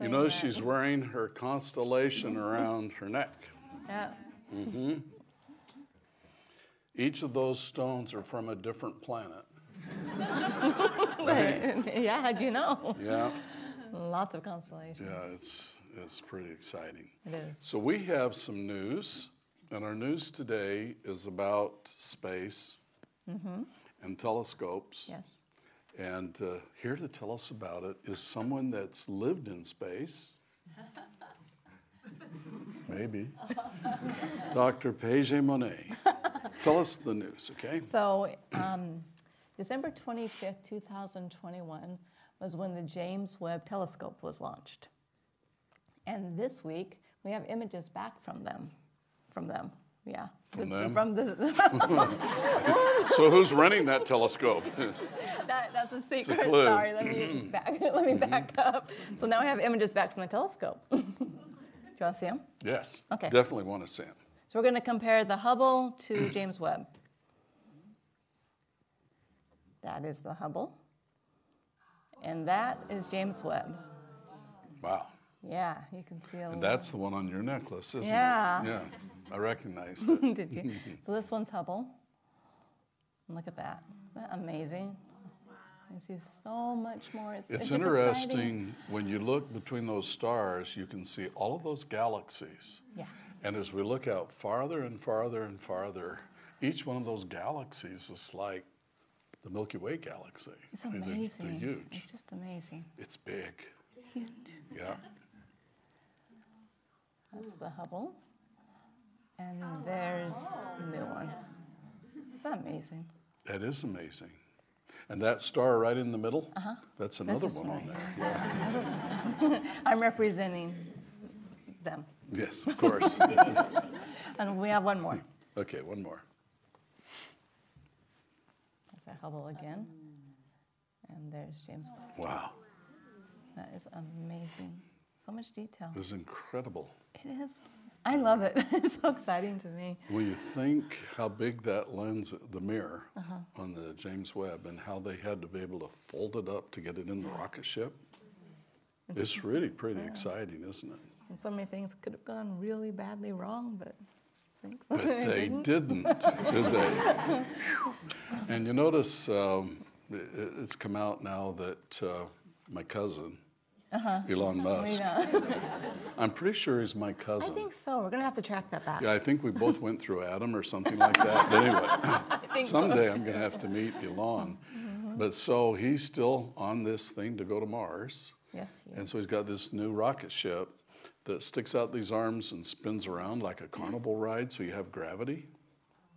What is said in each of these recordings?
No. No, I get why you're You saying know, that. she's wearing her constellation around her neck. Yeah. Mm-hmm. Each of those stones are from a different planet. yeah, how'd you know? Yeah, Lots of constellations. yeah, it's, it's pretty exciting. It is. So we have some news, and our news today is about space and telescopes. Yes. And uh, here to tell us about it is someone that's lived in space. Maybe. Dr. Paige Monet. Tell us the news, okay? So, um, December 25th, 2021 was when the James Webb Telescope was launched. And this week, we have images back from them. From them, yeah. From The- them? From the, So who's running that telescope? that, that's a secret. clue. Sorry, let me mm-hmm. back. let me mm-hmm. back up. So now we have images back from the telescope. Do you want to see them? yes. Okay. Definitely want to see them. So we're going to compare the Hubble to mm. James Webb. That is the Hubble. And that is James Webb. Wow. Yeah, you can see a And little. that's the one on your necklace, isn't Yeah. it? Yeah. I recognized it. Did you? So this one's Hubble. Look at that. Isn't that amazing? You see so much more. It's, It's exciting. interesting when you look between those stars, you can see all of those galaxies. Yeah. And as we look out farther and farther and farther, each one of those galaxies is like the Milky Way galaxy. It's I mean, they're- amazing. They're, huge. It's just amazing. It's big. It's huge. Yeah. That's the Hubble. And there's the new one. Isn't that amazing? That is amazing. And that star right in the middle, Uh-huh. that's another this one one on there. Yeah. I'm representing them. Yes, of course. And we have one more. okay, one more. That's our Hubble again. And there's James Webb. Wow. That is amazing. So much detail. It was incredible. It is. I love it. It's so exciting to me. When you think how big that lens, the mirror Uh-huh. on the James Webb, and how they had to be able to fold it up to get it in the rocket ship, it's really pretty exciting, isn't it? And so many things could have gone really badly wrong, but thankfully But they didn't. didn't, did they? And you notice um, it's come out now that uh, my cousin, Elon Musk. I'm pretty sure he's my cousin. I think so. We're gonna have to track that back. Yeah, I think we both went through Adam or something like that. But anyway, think so, someday I'm going to have to meet Elon. Mm-hmm. But so he's still on this thing to go to Mars. Yes. yes. And so he's got this new rocket ship that sticks out these arms and spins around like a carnival ride, so you have gravity.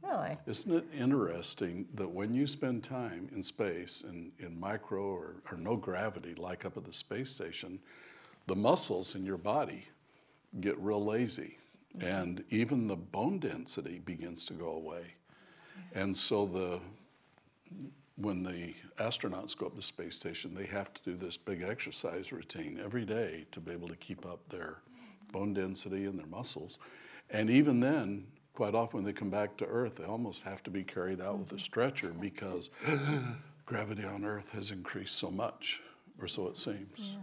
Really? Isn't it interesting that when you spend time in space in, in micro or, or no gravity, like up at the space station, the muscles in your body get real lazy and even the bone density begins to go away. And so the when the astronauts go up to the space station, they have to do this big exercise routine every day to be able to keep up their bone density and their muscles. And even then, quite often when they come back to Earth, they almost have to be carried out with a mm-hmm. stretcher because gravity on Earth has increased so much, or so it seems.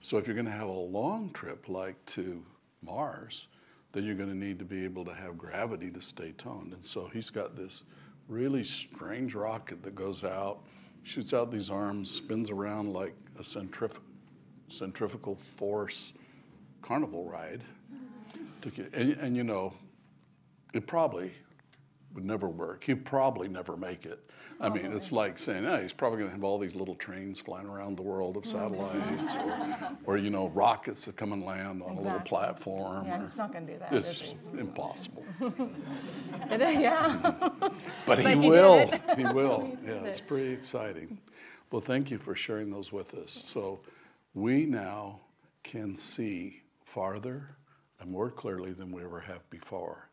So if you're going to have a long trip like to Mars, then you're going to need to be able to have gravity to stay toned. And so he's got this really strange rocket that goes out, shoots out these arms, spins around like a centrif- centrifugal force carnival ride. And, and you know, it probably would never work. He'd probably never make it. I mean, it's like saying, oh, he's probably going to have all these little trains flying around the world of satellites, or, or you know, rockets that come and land on a little platform. Yeah, he's not gonna do that. it's impossible. It yeah. But he But he will. He will. Yeah, it's pretty exciting. Well, thank you for sharing those with us. So we now can see farther and more clearly than we ever have before.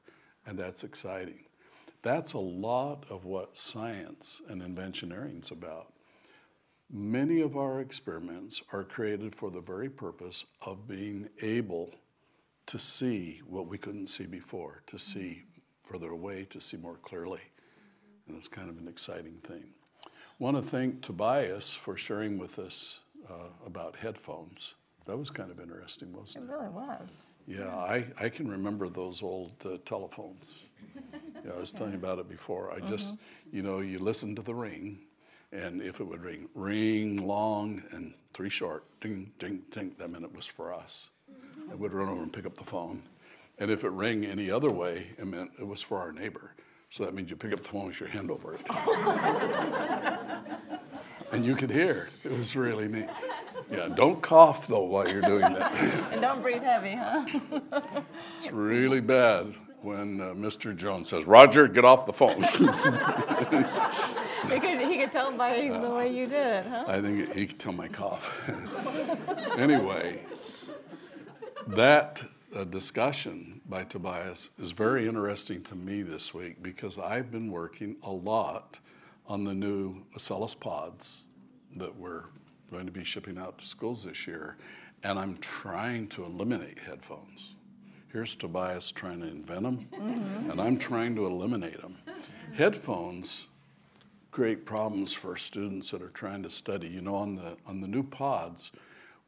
And that's exciting. That's a lot of what science and inventioneering is about. Many of our experiments are created for the very purpose of being able to see what we couldn't see before, to see further away, to see more clearly. And it's kind of an exciting thing. Want to thank Tobias for sharing with us uh, about headphones. That was kind of interesting, wasn't it? it? really was. Yeah, I, I can remember those old uh, telephones. Yeah, I was telling you about it before. I just, you know, you listen to the ring, and if it would ring, ring long and three short, ding, ding, ding, that meant it was for us. I would run over and pick up the phone. And if it rang any other way, it meant it was for our neighbor. So that means you pick up the phone with your hand over it. and you could hear. It was really neat. Yeah, don't cough though while you're doing that. And don't breathe heavy, huh? It's really bad when uh, Mr. Jones says, Roger, get off the phone. he, could, he could tell by the way you did it, huh? I think he could tell my cough. anyway, that uh, discussion by Tobias is very interesting to me this week because I've been working a lot on the new Acellus pods that we're going to be shipping out to schools this year, and I'm trying to eliminate headphones. Here's Tobias trying to invent them, and I'm trying to eliminate them. Headphones create problems for students that are trying to study. You know, on the on the new pods,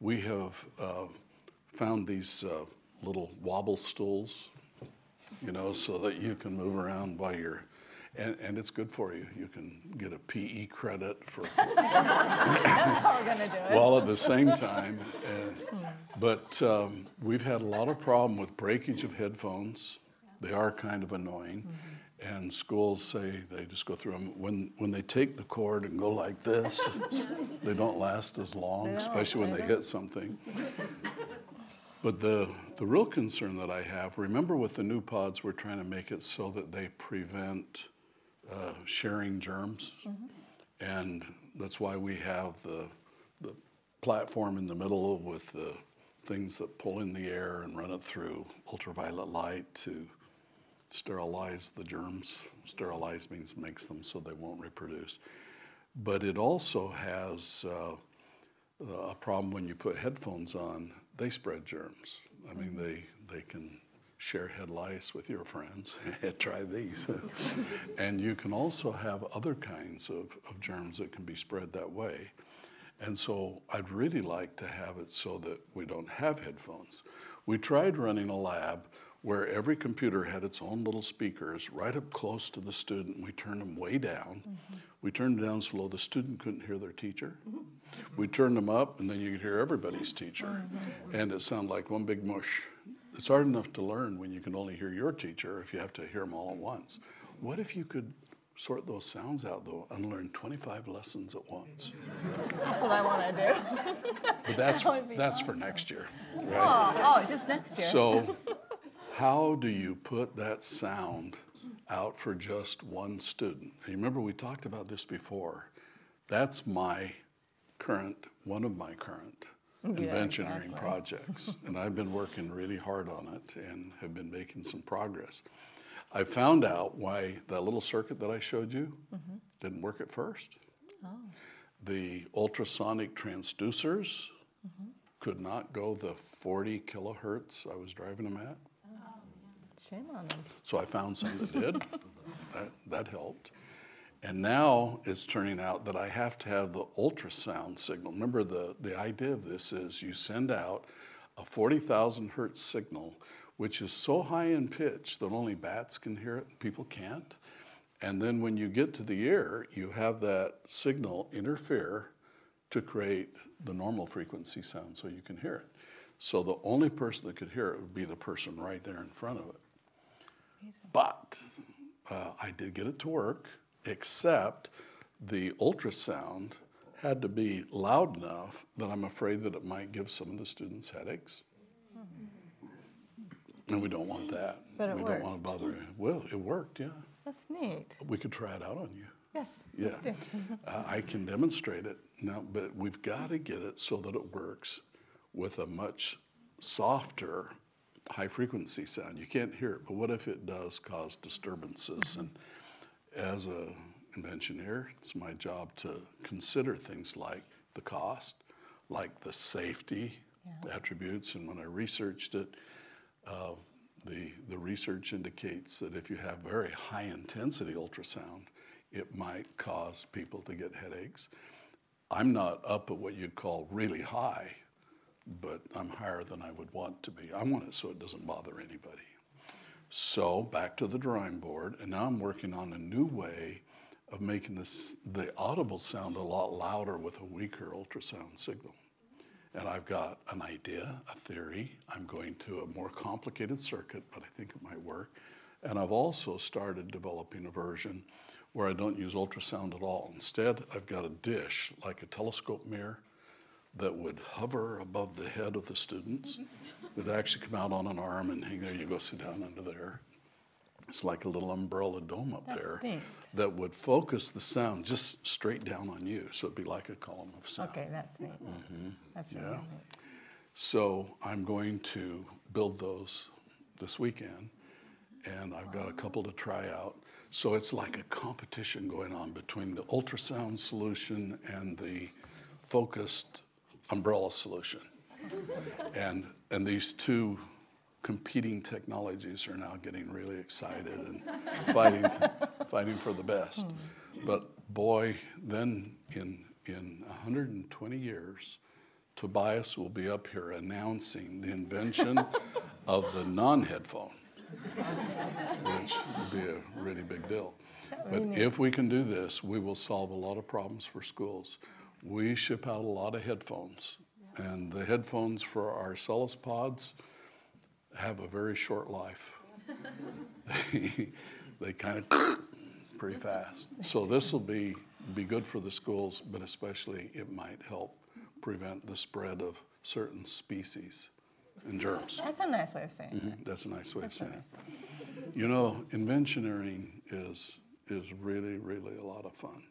we have uh, found these uh, little wobble stools, you know, so that you can move around while you're, and, and it's good for you. You can get a PE credit for That's how we're going to do it. while at the same time. Uh, but um, we've had a lot of problem with breakage of headphones. They are kind of annoying. And schools say they just go through them. When, when they take the cord and go like this, they don't last as long, especially when they they hit something. But the, the real concern that I have, remember with the new pods, we're trying to make it so that they prevent uh, sharing germs. And that's why we have the, the platform in the middle with the things that pull in the air and run it through ultraviolet light to sterilize the germs. Sterilize means makes them so they won't reproduce. But it also has uh, a problem when you put headphones on, they spread germs. I mean, they, they can share head lice with your friends. Try these. and you can also have other kinds of, of germs that can be spread that way. And so I'd really like to have it so that we don't have headphones. We tried running a lab where every computer had its own little speakers right up close to the student. We turned them way down. Mm-hmm. We turned them down so low the student couldn't hear their teacher. Mm-hmm. We turned them up, and then you could hear everybody's teacher. Mm-hmm. And it sounded like one big mush. It's hard enough to learn when you can only hear your teacher if you have to hear them all at once. What if you could sort those sounds out, though, and learn 25 lessons at once? That's what I want to do. But that's, That that's for next year, oh, right? Oh, oh, just next year. So, how do you put that sound out for just one student? You remember we talked about this before. That's my current, one of my current inventioneering exactly. projects. and I've been working really hard on it and have been making some progress. I found out why that little circuit that I showed you mm-hmm. didn't work at first. Oh. The ultrasonic transducers mm-hmm. could not go the 40 kilohertz I was driving them at. Oh, Shame on them. So I found some that did. that, that helped. And now it's turning out that I have to have the ultrasound signal. Remember, the, the idea of this is you send out a 40,000 hertz signal, which is so high in pitch that only bats can hear it, people can't. And then when you get to the ear, you have that signal interfere to create the normal frequency sound so you can hear it. So the only person that could hear it would be the person right there in front of it. But uh, I did get it to work, except the ultrasound had to be loud enough that I'm afraid that it might give some of the students headaches. And we don't want that. But it we worked. don't want to bother you. Well, it worked, yeah. That's neat. We could try it out on you. Yes. Yeah. Uh, I can demonstrate it now, but we've got to get it so that it works with a much softer, high frequency sound. You can't hear it, but what if it does cause disturbances? And as a engineer, it's my job to consider things like the cost, like the safety attributes. And when I researched it, uh, the, the research indicates that if you have very high intensity ultrasound, it might cause people to get headaches. I'm not up at what you'd call really high, but I'm higher than I would want to be. I want it so it doesn't bother anybody. So back to the drawing board, and now I'm working on a new way of making this the audible sound a lot louder with a weaker ultrasound signal. And I've got an idea, a theory. I'm going to a more complicated circuit, but I think it might work. And I've also started developing a version where I don't use ultrasound at all. Instead, I've got a dish, like a telescope mirror, that would hover above the head of the students. It would actually come out on an arm and hang there. You go sit down under there. It's like a little umbrella dome up That's there neat. that would focus the sound just straight down on you. So it'd be like a column of sound. Okay, that's neat. Mm-hmm. That's really Yeah. neat. So I'm going to build those this weekend, and I've got a couple to try out. So it's like a competition going on between the ultrasound solution and the focused umbrella solution. And, and these two competing technologies are now getting really excited and fighting, fighting for the best. But boy, then in, in 120 years, Tobias will be up here announcing the invention of the non-headphone, which would be a really big deal. But if we can do this, we will solve a lot of problems for schools. We ship out a lot of headphones, and the headphones for our Acellus pods have a very short life. they kind of pretty fast. So this will be be good for the schools, but especially it might help prevent the spread of certain species and germs. That's a nice way of saying it. Mhm, That's a nice way of That's a saying it. nice way. You know, inventioneering is is really, really a lot of fun.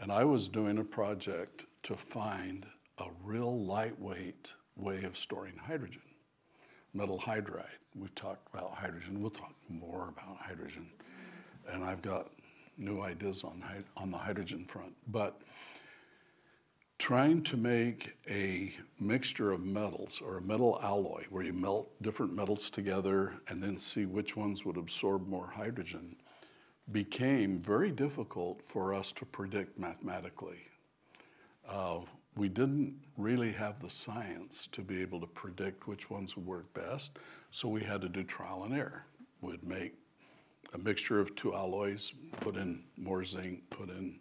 And I was doing a project to find a real lightweight way of storing hydrogen, metal hydride. We've talked about hydrogen. We'll talk more about hydrogen. And I've got new ideas on on the hydrogen front. But trying to make a mixture of metals or a metal alloy where you melt different metals together and then see which ones would absorb more hydrogen became very difficult for us to predict mathematically. Uh, we didn't really have the science to be able to predict which ones would work best, so we had to do trial and error. We'd make a mixture of two alloys, put in more zinc, put in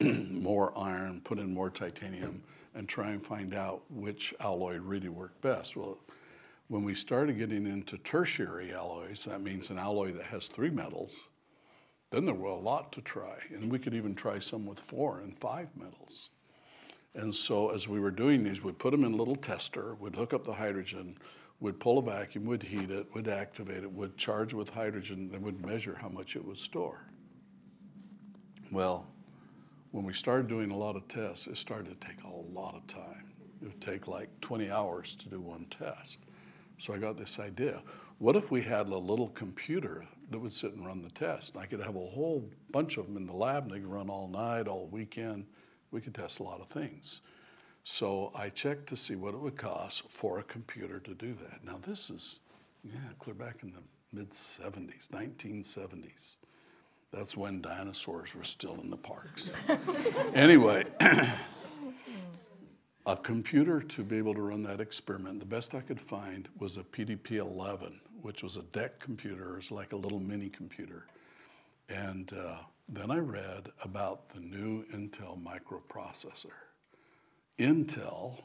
more iron, put in more titanium, and try and find out which alloy really worked best. Well, when we started getting into tertiary alloys, that means an alloy that has three metals, then there were a lot to try. And we could even try some with four and five metals. And so as we were doing these, we'd put them in a little tester, we'd hook up the hydrogen, we'd pull a vacuum, we'd heat it, we'd activate it, we'd charge with hydrogen, then we'd measure how much it would store. Well, when we started doing a lot of tests, it started to take a lot of time. It would take like 20 hours to do one test. So I got this idea. What if we had a little computer that would sit and run the test? I could have a whole bunch of them in the lab and they could run all night, all weekend. We could test a lot of things. So I checked to see what it would cost for a computer to do that. Now this is, yeah, clear back in the mid 70s, 1970s. That's when dinosaurs were still in the parks. anyway, a computer to be able to run that experiment, the best I could find was a PDP 11, which was a DEC computer. It's like a little mini computer. And uh, then I read about the new Intel microprocessor. Intel,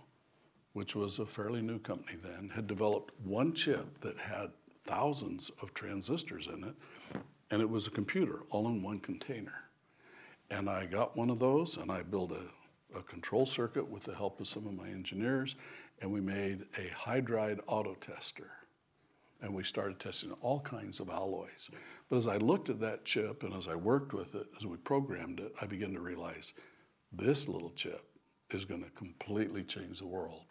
which was a fairly new company then, had developed one chip that had thousands of transistors in it, and it was a computer all in one container. And I got one of those and I built a, a control circuit with the help of some of my engineers, and we made a hydride auto tester. And we started testing all kinds of alloys. But as I looked at that chip and as I worked with it, as we programmed it, I began to realize this little chip is going to completely change the world.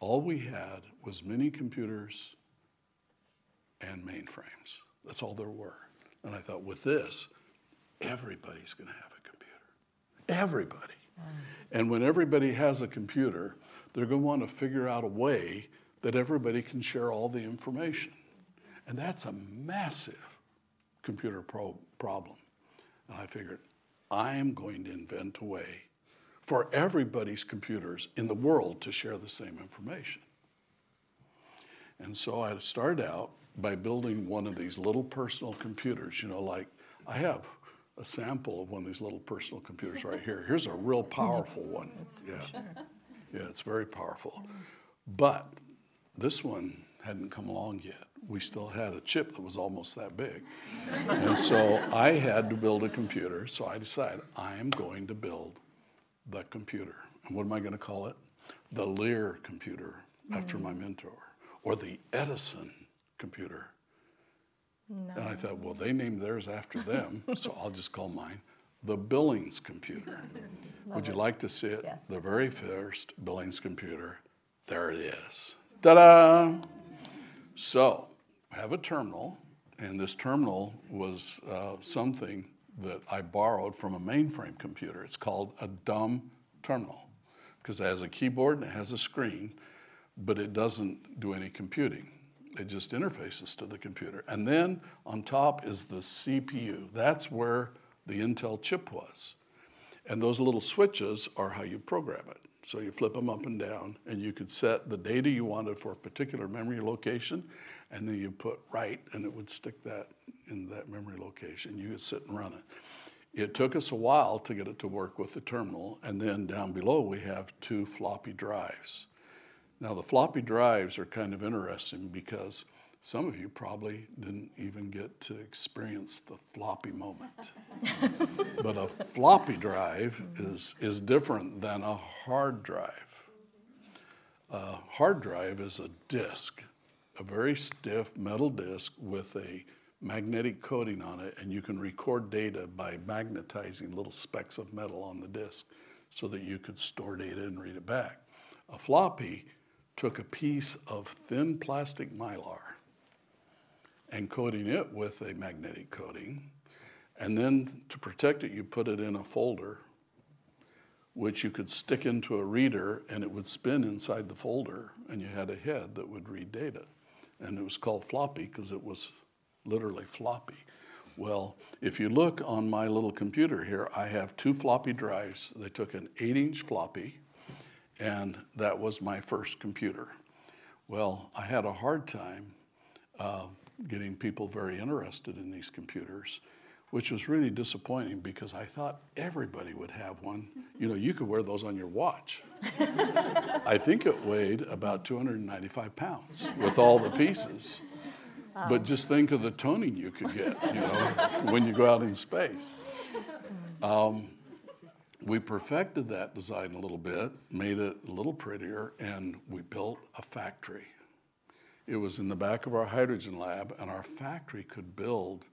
All we had was mini computers and mainframes. That's all there were. And I thought, with this, everybody's going to have a computer. Everybody. Mm. And when everybody has a computer, they're going to want to figure out a way that everybody can share all the information. And that's a massive computer pro- problem. And I figured, I am going to invent a way for everybody's computers in the world to share the same information. And so I started out by building one of these little personal computers, you know, like I have a sample of one of these little personal computers right here. Here's a real powerful one. Yeah. Yeah, it's very powerful. But this one hadn't come along yet. We still had a chip that was almost that big. and so I had to build a computer. So I decided I am going to build the computer. And what am I going to call it? The Lear computer, after my mentor, or the Edison computer. No. And I thought, well, they named theirs after them, so I'll just call mine the Billings computer. Would you like to see it? Yes. The very first Billings computer. There it is. Ta da! So, I have a terminal, and this terminal was uh, something that I borrowed from a mainframe computer. It's called a dumb terminal because it has a keyboard and it has a screen, but it doesn't do any computing. It just interfaces to the computer. And then on top is the CPU. That's where the Intel chip was. And those little switches are how you program it. So you flip them up and down, and you could set the data you wanted for a particular memory location, and then you put write, and it would stick that in that memory location. You could sit and run it. It took us a while to get it to work with the terminal, and then down below we have two floppy drives. Now, the floppy drives are kind of interesting because some of you probably didn't even get to experience the floppy moment. but a floppy drive is, is different than a hard drive. A hard drive is a disk, a very stiff metal disk with a magnetic coating on it, and you can record data by magnetizing little specks of metal on the disk so that you could store data and read it back. A floppy took a piece of thin plastic mylar and coating it with a magnetic coating. And then to protect it, you put it in a folder, which you could stick into a reader and it would spin inside the folder, and you had a head that would read data. And it was called floppy because it was literally floppy. Well, if you look on my little computer here, I have two floppy drives. They took an eight inch floppy, and that was my first computer. Well, I had a hard time uh, getting people very interested in these computers, which was really disappointing because I thought everybody would have one. You know, you could wear those on your watch. I think it weighed about 295 pounds with all the pieces. But just think of the toning you could get, you know, when you go out in space. Um, we perfected that design a little bit, made it a little prettier, and we built a factory. It was in the back of our hydrogen lab, and our factory could build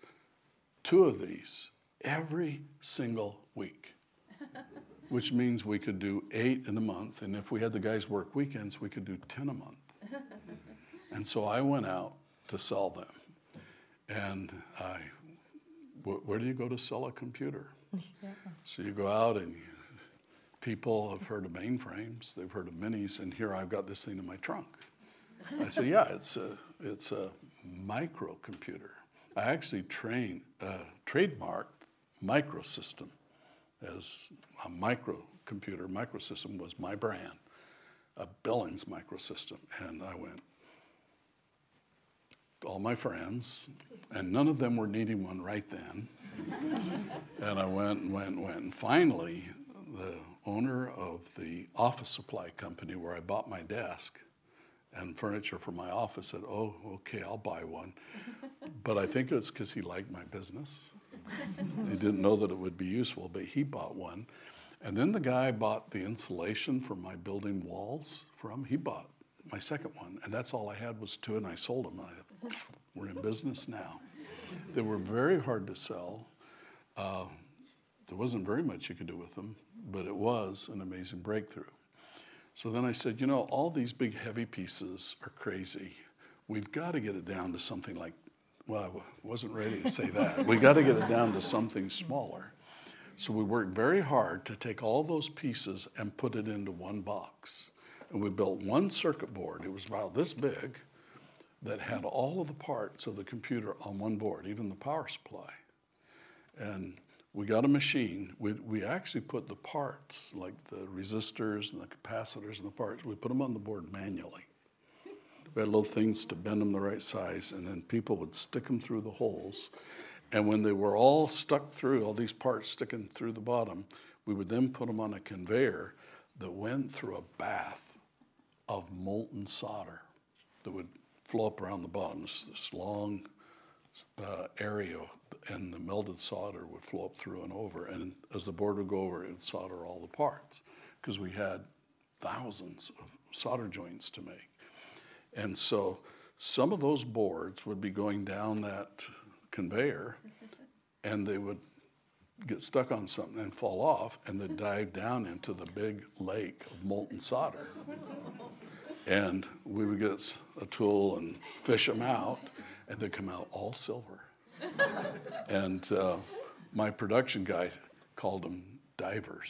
two of these every single week, which means we could do eight in a month. And if we had the guys work weekends, we could do 10 a month. And so I went out to sell them. And I, wh- where do you go to sell a computer? So you go out and you, people have heard of mainframes, they've heard of minis, and here I've got this thing in my trunk. I said, yeah, it's a, it's a microcomputer. I actually train, uh, trademarked microsystem as a microcomputer. Microsystem was my brand, a Billings microsystem. And I went, all my friends, and none of them were needing one right then. and I went and went and went. And finally, the owner of the office supply company where I bought my desk and furniture for my office said, Oh, okay, I'll buy one. but I think it's because he liked my business. he didn't know that it would be useful, but he bought one. And then the guy bought the insulation for my building walls from, he bought my second one. And that's all I had was two, and I sold them. I, we're in business now. They were very hard to sell. Uh, there wasn't very much you could do with them, but it was an amazing breakthrough. So then I said, you know, all these big heavy pieces are crazy. We've got to get it down to something like, well, I wasn't ready to say that. We've got to get it down to something smaller. So we worked very hard to take all those pieces and put it into one box. And we built one circuit board. It was about this big that had all of the parts of the computer on one board, even the power supply. And we got a machine. We, we actually put the parts, like the resistors and the capacitors and the parts, we put them on the board manually. We had little things to bend them the right size, and then people would stick them through the holes. And when they were all stuck through, all these parts sticking through the bottom, we would then put them on a conveyor that went through a bath of molten solder that would flow up around the bottom. This, this long uh, area, and the melted solder would flow up through and over. And as the board would go over, it would solder all the parts because we had thousands of solder joints to make. And so some of those boards would be going down that conveyor and they would get stuck on something and fall off and they'd dive down into the big lake of molten solder. And we would get a tool and fish them out and they'd come out all silver. And uh, my production guy called them divers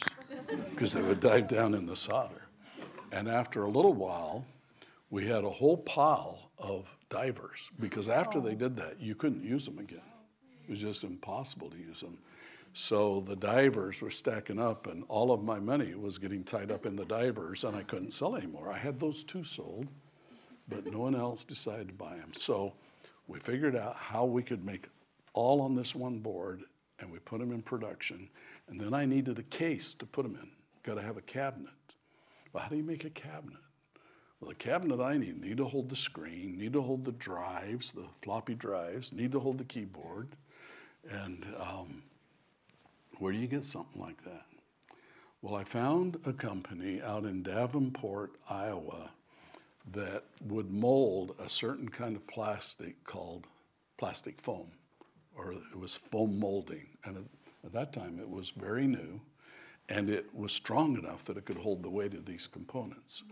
because they would dive down in the solder. And after a little while, we had a whole pile of divers because after they did that, you couldn't use them again. It was just impossible to use them. So the divers were stacking up, and all of my money was getting tied up in the divers, and I couldn't sell anymore. I had those two sold, but no one else decided to buy them. So we figured out how we could make all on this one board, and we put them in production. And then I needed a case to put them in. Got to have a cabinet. Well, how do you make a cabinet? Well, the cabinet I need need to hold the screen, need to hold the drives, the floppy drives, need to hold the keyboard, and um, where do you get something like that? Well, I found a company out in Davenport, Iowa, that would mold a certain kind of plastic called plastic foam, or it was foam molding. And at, at that time, it was very new, and it was strong enough that it could hold the weight of these components.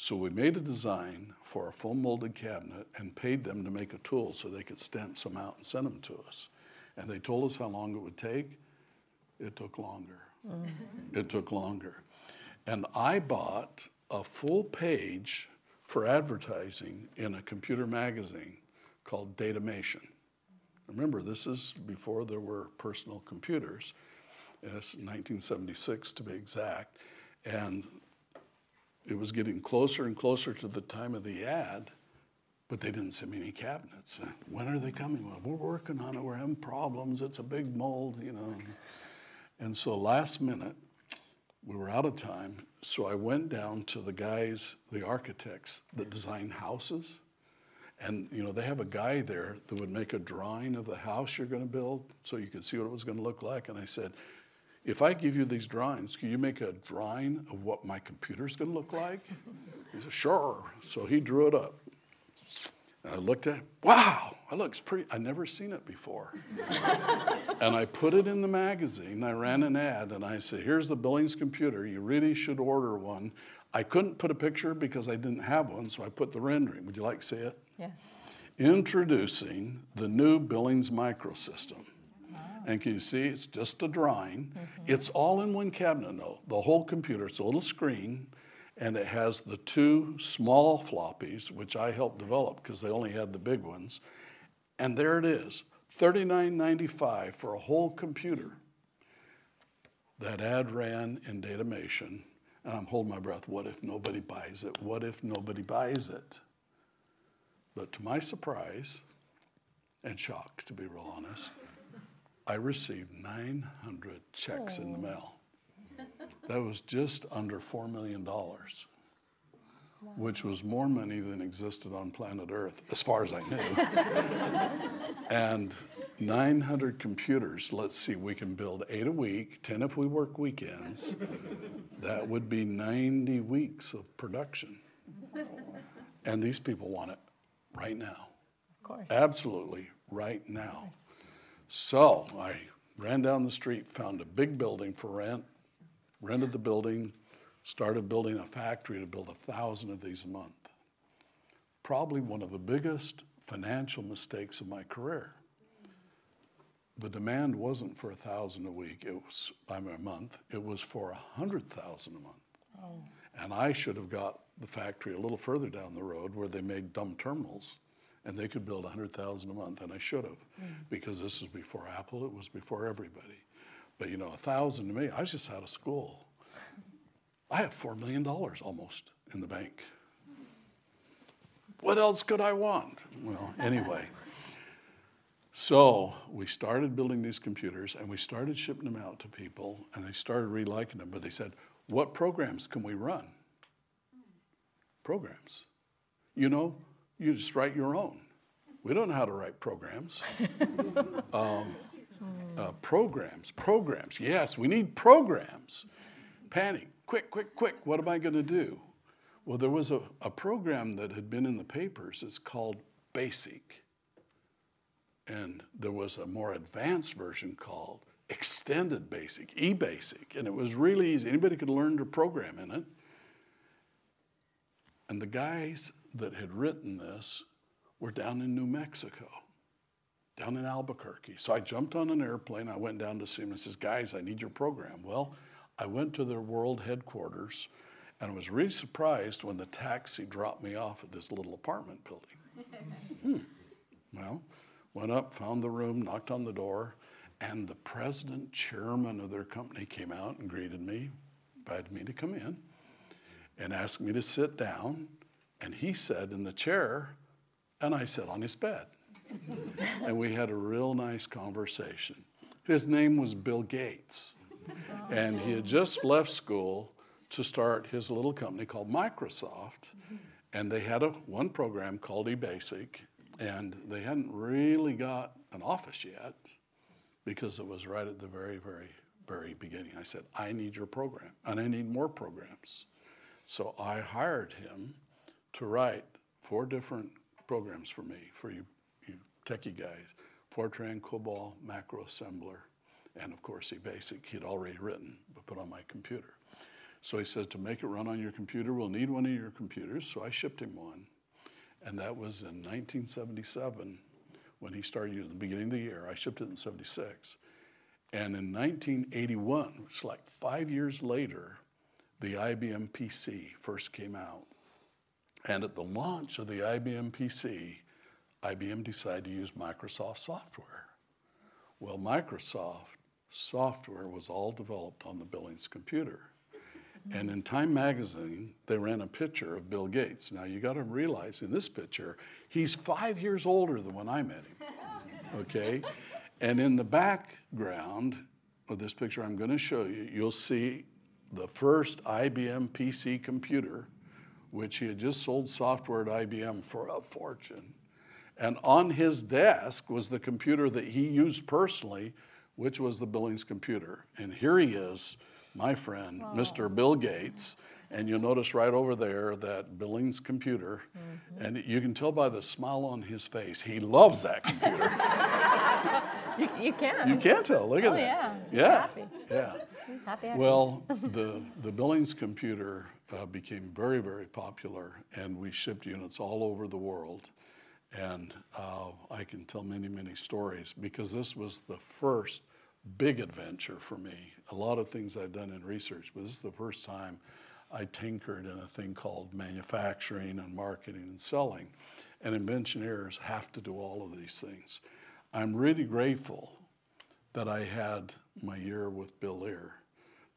So we made a design for a foam molded cabinet and paid them to make a tool so they could stamp some out and send them to us. And they told us how long it would take. It took longer. Mm-hmm. It took longer. And I bought a full page for advertising in a computer magazine called Datamation. Remember, this is before there were personal computers. It's 1976 to be exact. And it was getting closer and closer to the time of the ad, but they didn't send me any cabinets. When are they coming? Well, we're working on it. We're having problems. It's a big mold, you know. And so last minute, we were out of time. So I went down to the guys, the architects that design houses. And you know, they have a guy there that would make a drawing of the house you're going to build so you could see what it was going to look like. And I said, if I give you these drawings, can you make a drawing of what my computer's going to look like? He said, sure. So he drew it up. I looked at it, wow, that looks pretty. I'd never seen it before. and I put it in the magazine. I ran an ad and I said, here's the Billings computer. You really should order one. I couldn't put a picture because I didn't have one, so I put the rendering. Would you like to see it? Yes. Introducing the new Billings microsystem. Ah. And can you see it's just a drawing? Mm-hmm. It's all in one cabinet, no. The whole computer, it's a little screen, and it has the two small floppies, which I helped develop because they only had the big ones. And there it is, $39.95 for a whole computer. That ad ran in Datamation, and I'm holding my breath. What if nobody buys it? What if nobody buys it? But to my surprise and shock, to be real honest, I received 900 checks in the mail. That was just under $4 million, which was more money than existed on planet Earth, as far as I knew. and 900 computers. Let's see, we can build eight a week, 10 if we work weekends. That would be 90 weeks of production. And these people want it right now. Of course. Absolutely, right now. So I ran down the street, found a big building for rent, rented the building, started building a factory to build a thousand of these a month. Probably one of the biggest financial mistakes of my career. The demand wasn't for a thousand a week, it was, I mean, a month, it was for a hundred thousand a month. Oh. And I should have got the factory a little further down the road where they made dumb terminals and they could build 100,000 a month and I should have mm. because this was before Apple, it was before everybody. But you know, a thousand to me, I was just out of school. I have $4 million almost in the bank. What else could I want? Well, anyway. So we started building these computers and we started shipping them out to people and they started reliking them. But they said, What programs can we run? Programs. You know, you just write your own. We don't know how to write programs. um, uh, programs, programs. Yes, we need programs. Panic, quick, quick, quick. What am I going to do? Well, there was a, a program that had been in the papers. It's called BASIC. And there was a more advanced version called Extended Basic, eBasic. And it was really easy. Anybody could learn to program in it. And the guys that had written this were down in New Mexico, down in Albuquerque. So I jumped on an airplane. I went down to see him and says, Guys, I need your program. Well, I went to their world headquarters and was really surprised when the taxi dropped me off at this little apartment building. hmm. Well, went up, found the room, knocked on the door, and the president, chairman of their company came out and greeted me, invited me to come in, and asked me to sit down. And he sat in the chair, and I sat on his bed. And we had a real nice conversation. His name was Bill Gates, and he had just left school to start his little company called Microsoft. And they had a one program called eBasic, and they hadn't really got an office yet because it was right at the very, very, very beginning. I said, I need your program, and I need more programs. So I hired him to write four different programs for me, for you, techie guys Fortran, COBOL, Macro Assembler, and of course, eBasic he'd already written, but put on my computer. So he said, to make it run on your computer, we'll need one of your computers. So I shipped him one. And that was in 1977 when he started using the beginning of the year. I shipped it in 76. And in 1981, which is like five years later, the IBM PC first came out. And at the launch of the IBM PC, IBM decided to use Microsoft software. Well, Microsoft software was all developed on the Billings computer. And in Time magazine, they ran a picture of Bill Gates. Now you got to realize in this picture, he's five years older than when I met him. Okay? And in the background of this picture I'm going to show you, you'll see the first IBM PC computer, which he had just sold software at IBM for a fortune. And on his desk was the computer that he used personally, which was the Billings computer. And here he is my friend, wow. Mr. Bill Gates. And you'll notice right over there that Billings computer. Mm-hmm. And you can tell by the smile on his face, he loves that computer. you, you, can. You can tell. Look at oh, that. Yeah. Yeah. Happy. Yeah. He's happy. Well, the, the Billings computer uh, became very, very popular, and we shipped units all over the world. And uh, I can tell many, many stories because this was the first big adventure for me. A lot of things I've done in research, but this is the first time I tinkered in a thing called manufacturing and marketing and selling. And inventioneers have to do all of these things. I'm really grateful that I had my year with Bill Lear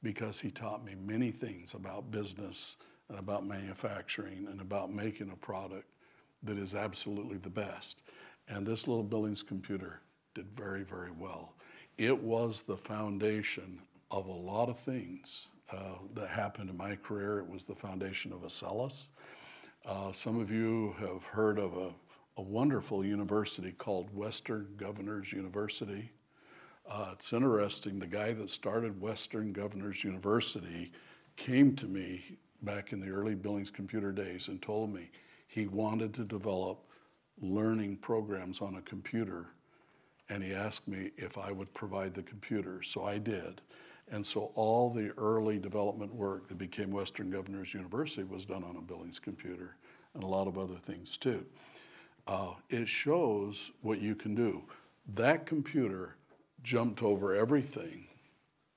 because he taught me many things about business and about manufacturing and about making a product that is absolutely the best. And this little Billings computer did very, very well it was the foundation of a lot of things uh, that happened in my career. It was the foundation of Acellus. Uh, some of you have heard of a, a, wonderful university called Western Governors University. Uh, it's interesting, the guy that started Western Governors University came to me back in the early Billings computer days and told me he wanted to develop learning programs on a computer and he asked me if I would provide the computer. So I did. And so all the early development work that became Western Governors University was done on a Billings computer and a lot of other things too. Uh, it shows what you can do. That computer jumped over everything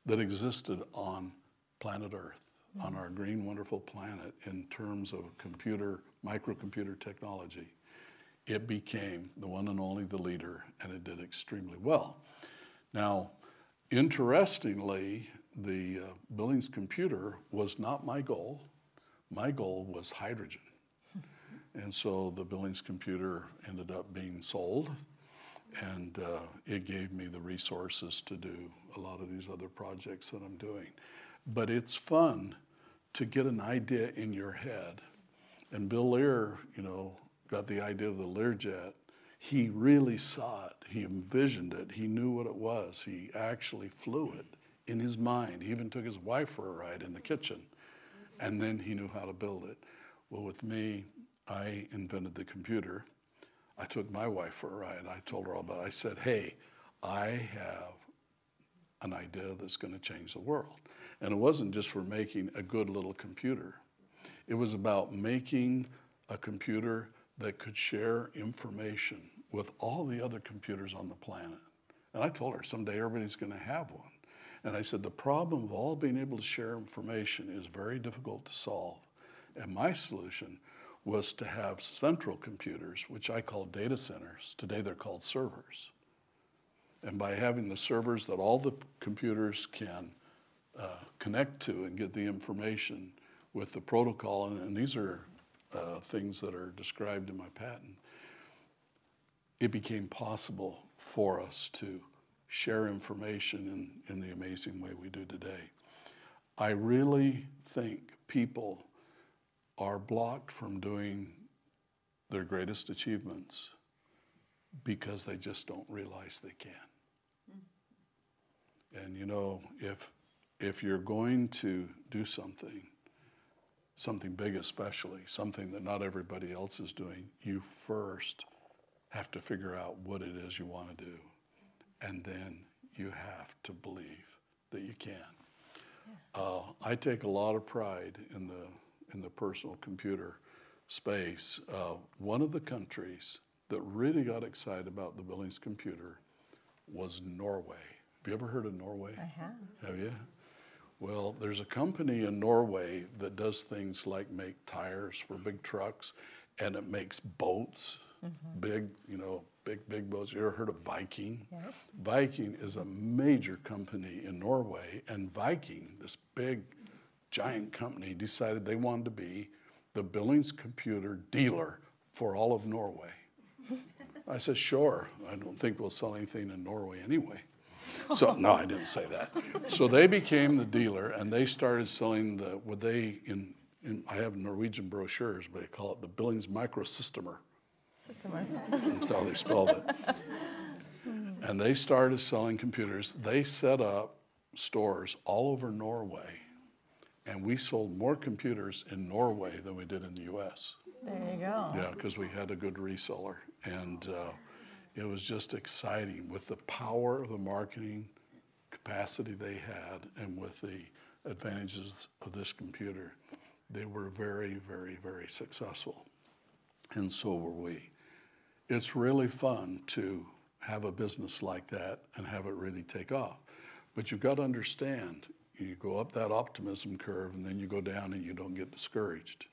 that existed on planet Earth, mm-hmm. on our green, wonderful planet, in terms of computer, microcomputer technology it became the one and only the leader, and it did extremely well. Now, Interestingly, the uh, Billings computer was not my goal. My goal was hydrogen. And so the Billings computer ended up being sold, and uh, it gave me the resources to do a lot of these other projects that I'm doing. But it's fun to get an idea in your head. And Bill Lear, you know, got the idea of the Learjet. He really saw it. He envisioned it. He knew what it was. He actually flew it in his mind. He even took his wife for a ride in the kitchen. And then he knew how to build it. Well, with me, I invented the computer. I took my wife for a ride. I told her all about it. I said, hey, I have an idea that's going to change the world. And it wasn't just for making a good little computer. It was about making a computer that could share information with all the other computers on the planet. And I told her someday everybody's going to have one. And I said, the problem of all being able to share information is very difficult to solve. And my solution was to have central computers, which I call data centers. Today they're called servers. And by having the servers that all the computers can uh, connect to and get the information with the protocol, and, and these are uh, things that are described in my patent, it became possible for us to share information in, in the amazing way we do today. I really think people are blocked from doing their greatest achievements because they just don't realize they can. And you know, if if you're going to do something, something big especially, something that not everybody else is doing, you first have to figure out what it is you want to do. And then you have to believe that you can. Uh, I take a lot of pride in the in the personal computer space. Uh, one of the countries that really got excited about the Billings computer was Norway. Have you ever heard of Norway? I have. Have you? Well, there's a company in Norway that does things like make tires for big trucks and it makes boats, mm-hmm. big, you know, big, big boats. You ever heard of Viking? Yes. Viking is a major company in Norway, and Viking, this big, giant company, decided they wanted to be the Billings computer dealer for all of Norway. I said, sure. I don't think we'll sell anything in Norway anyway. So no, I didn't say that. So they became the dealer, and they started selling the what they in, in I have Norwegian brochures, but they call it the Billings Microsystemer. Systemer. That's how they spelled it. And they started selling computers. They set up stores all over Norway, and we sold more computers in Norway than we did in the U.S. There you go. Yeah, because we had a good reseller, and uh, it was just exciting with the power of the marketing capacity they had, and with the advantages of this computer. They were very, very, very successful, and so were we. It's really fun to have a business like that and have it really take off. But you've got to understand, you go up that optimism curve and then you go down and you don't get discouraged.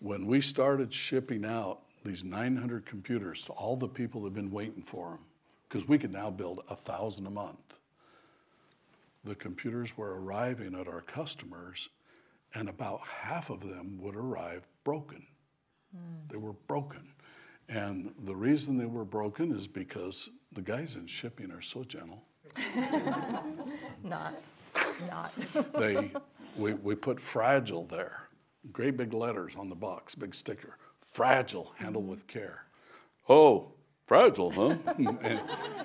When we started shipping out these 900 computers to all the people that have been waiting for them, because we could now build a thousand a month, the computers were arriving at our customers, and about half of them would arrive broken. Hmm. They were broken. And the reason they were broken is because the guys in shipping are so gentle. Not. Not. They, we, we put fragile there, great big letters on the box, big sticker, fragile, handle with care. Oh, fragile, huh? and,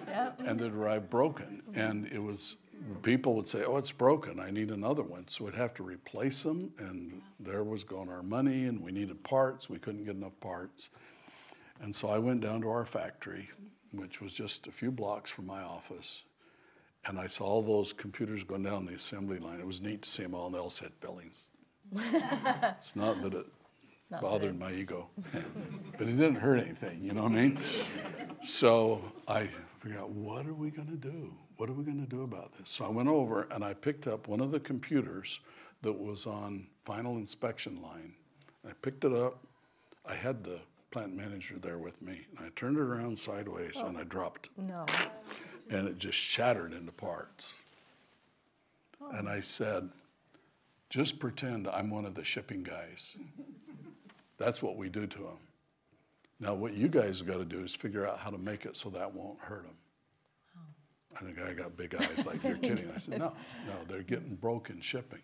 Yep. and they'd arrive broken. And it was, people would say, oh, it's broken, I need another one. So we'd have to replace them, and there was going our money, and we needed parts, we couldn't get enough parts. And so I went down to our factory, which was just a few blocks from my office, and I saw all those computers going down the assembly line. It was neat to see them all, and they all said Billings. it's not that it Not bothered my ego, but it didn't hurt anything, you know what I mean? So I figured out, what are we going to do? What are we going to do about this? So I went over and I picked up one of the computers that was on final inspection line. I picked it up. I had the plant manager there with me. And I turned it around sideways and I oh, dropped it No. and it just shattered into parts. Oh. And I said, just pretend I'm one of the shipping guys. That's what we do to them. Now, what you guys got to do is figure out how to make it so that won't hurt them. And the guy got big eyes like, you're kidding. I said, no, no, they're getting broken shipping.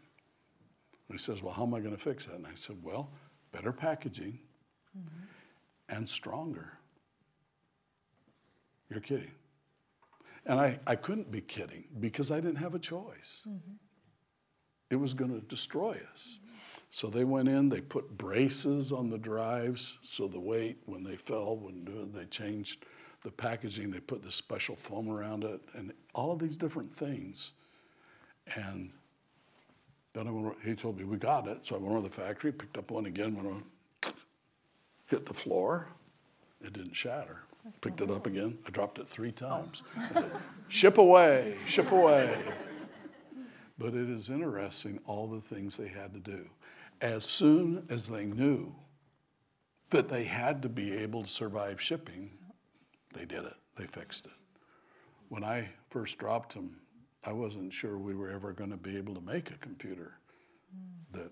And he says, well, how am I going to fix that? And I said, well, better packaging mm-hmm. and stronger. You're kidding. And I, I couldn't be kidding because I didn't have a choice. Mm-hmm. It was going to destroy us. So they went in, they put braces on the drives so the weight, when they fell, wouldn't do it. They changed the packaging, they put this special foam around it, and all of these different things. And then I went, he told me, we got it. So I went over to the factory, picked up one again, went over, hit the floor. It didn't shatter. Picked it up again. I dropped it three times. I said, ship away, ship away. But it is interesting all the things they had to do. As soon as they knew that they had to be able to survive shipping, they did it. They fixed it. When I first dropped them, I wasn't sure we were ever going to be able to make a computer that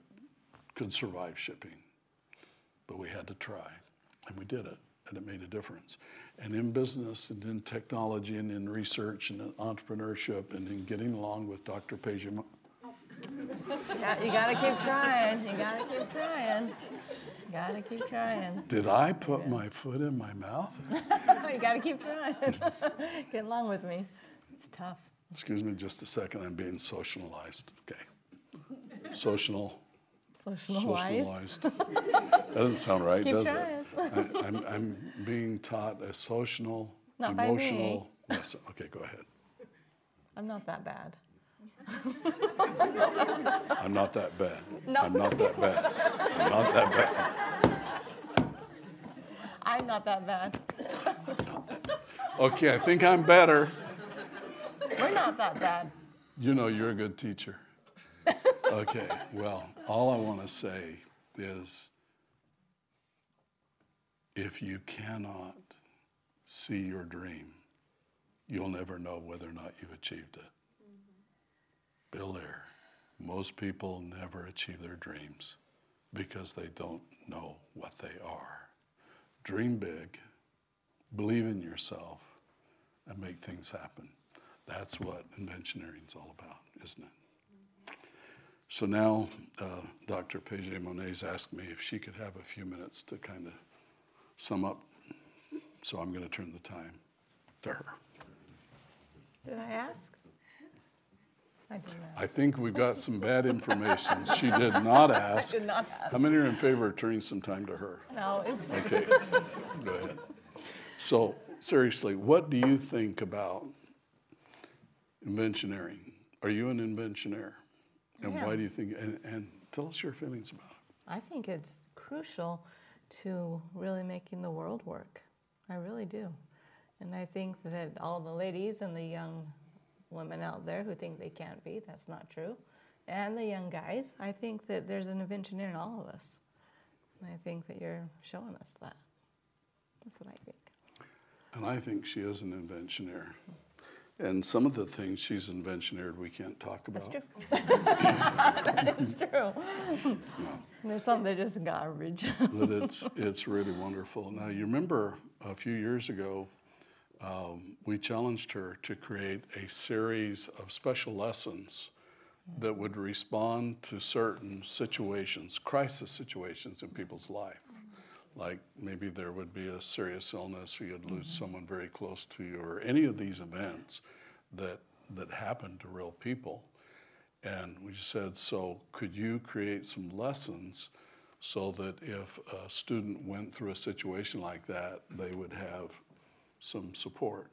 could survive shipping. But we had to try, and we did it, and it made a difference. And in business, and in technology, and in research, and in entrepreneurship, and in getting along with Dr. Yeah, you gotta keep trying. You gotta keep trying. You gotta keep trying. did I put my foot in my mouth? you gotta keep trying. Get along with me. It's tough. Excuse me just a second, I'm being socialized. Okay. Social, Socialized. socialized. That doesn't sound right, Keep does it? I, I'm, I'm being taught a social, Not by me. emotional. Yes, okay, go ahead. I'm not that bad. I'm not that bad. No. I'm not that bad. I'm not that bad. I'm not that bad. Okay, I think I'm better. We're not that bad. You know you're a good teacher. Okay, well, all I want to say is if you cannot see your dream, you'll never know whether or not you've achieved it. Bill Air, most people never achieve their dreams because they don't know what they are. Dream big, believe in yourself, and make things happen. That's what inventioneering is all about, isn't it? So now, uh, Dr. Paget Monet's asked me if she could have a few minutes to kind of sum up. So I'm going to turn the time to her. Did I ask? I. I think we've got some bad information. She did not I ask. did not ask. How many are in favor of turning some time to her? No, it's Okay, go ahead. So, seriously, what do you think about inventioneering? Are you an inventioneer? And why do you think, and, and tell us your feelings about it. I think it's crucial to really making the world work. I really do. And I think that all the ladies and the young women out there who think they can't be, that's not true. And the young guys, I think that there's an inventioner in all of us. And I think that you're showing us that. That's what I think. And I think she is an inventioneer. And some of the things she's inventioneered we can't talk about. That's true. that is true. There's some that just garbage. but it's it's really wonderful. Now you remember a few years ago, um, we challenged her to create a series of special lessons that would respond to certain situations, crisis situations in people's life. Like maybe there would be a serious illness, or you'd lose someone very close to you, or any of these events that that happen to real people. And we just said, so could you create some lessons so that if a student went through a situation like that, they would have some support?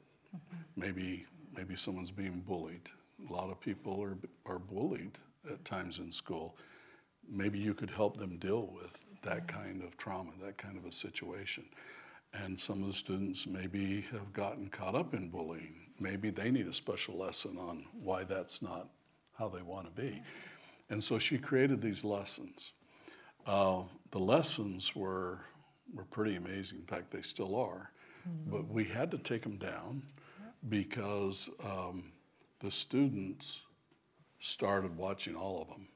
Maybe, maybe someone's being bullied. A lot of people are, are bullied at times in school. Maybe you could help them deal with that kind of trauma, that kind of a situation. And some of the students maybe have gotten caught up in bullying. Maybe they need a special lesson on why that's not how they want to be. And so she created these lessons. Uh, the lessons were, were pretty amazing. In fact, they still are. But we had to take them down because um, the students started watching all of them.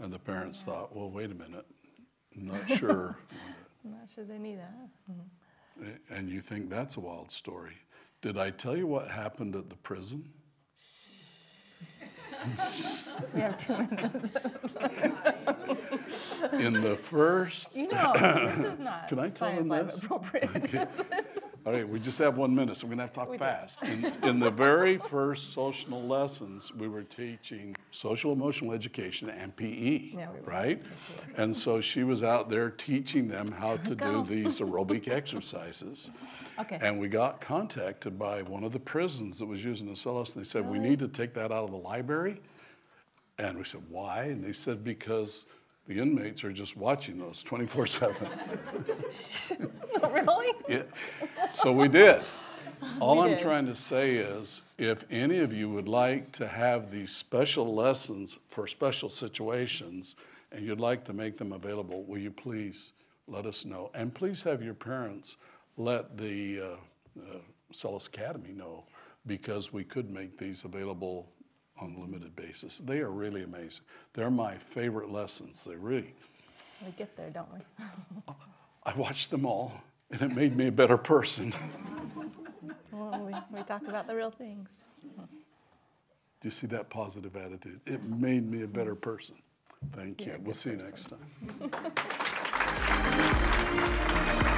And the parents thought, well, wait a minute, I'm not sure. I'm not sure they need that. and you think that's a wild story. Did I tell you what happened at the prison? We have two minutes. In the first, You know, this is not Can I tell them this? appropriate. All right, we just have one minute, so we're gonna have to talk fast. In, in the very first social lessons, we were teaching social emotional education and PE, Yeah, we right? Yes, we. And so she was out there teaching them how to do these aerobic exercises. Okay. And we got contacted by one of the prisons that was using the Acellus, and they said, we need to take that out of the library. And we said, why? And they said, because the inmates are just watching those 24 7. really? Yeah. So we did. All I'm trying to say is, if any of you would like to have these special lessons for special situations, and you'd like to make them available, will you please let us know? And please have your parents let the uh, uh, Academy know, because we could make these available on a limited basis. They are really amazing. They're my favorite lessons. They really, We get there, don't we? I watched them all, and it made me a better person. Well, we, we talk about the real things. Do you see that positive attitude? It made me a better person. Thank you. You're a We'll see you person. next time.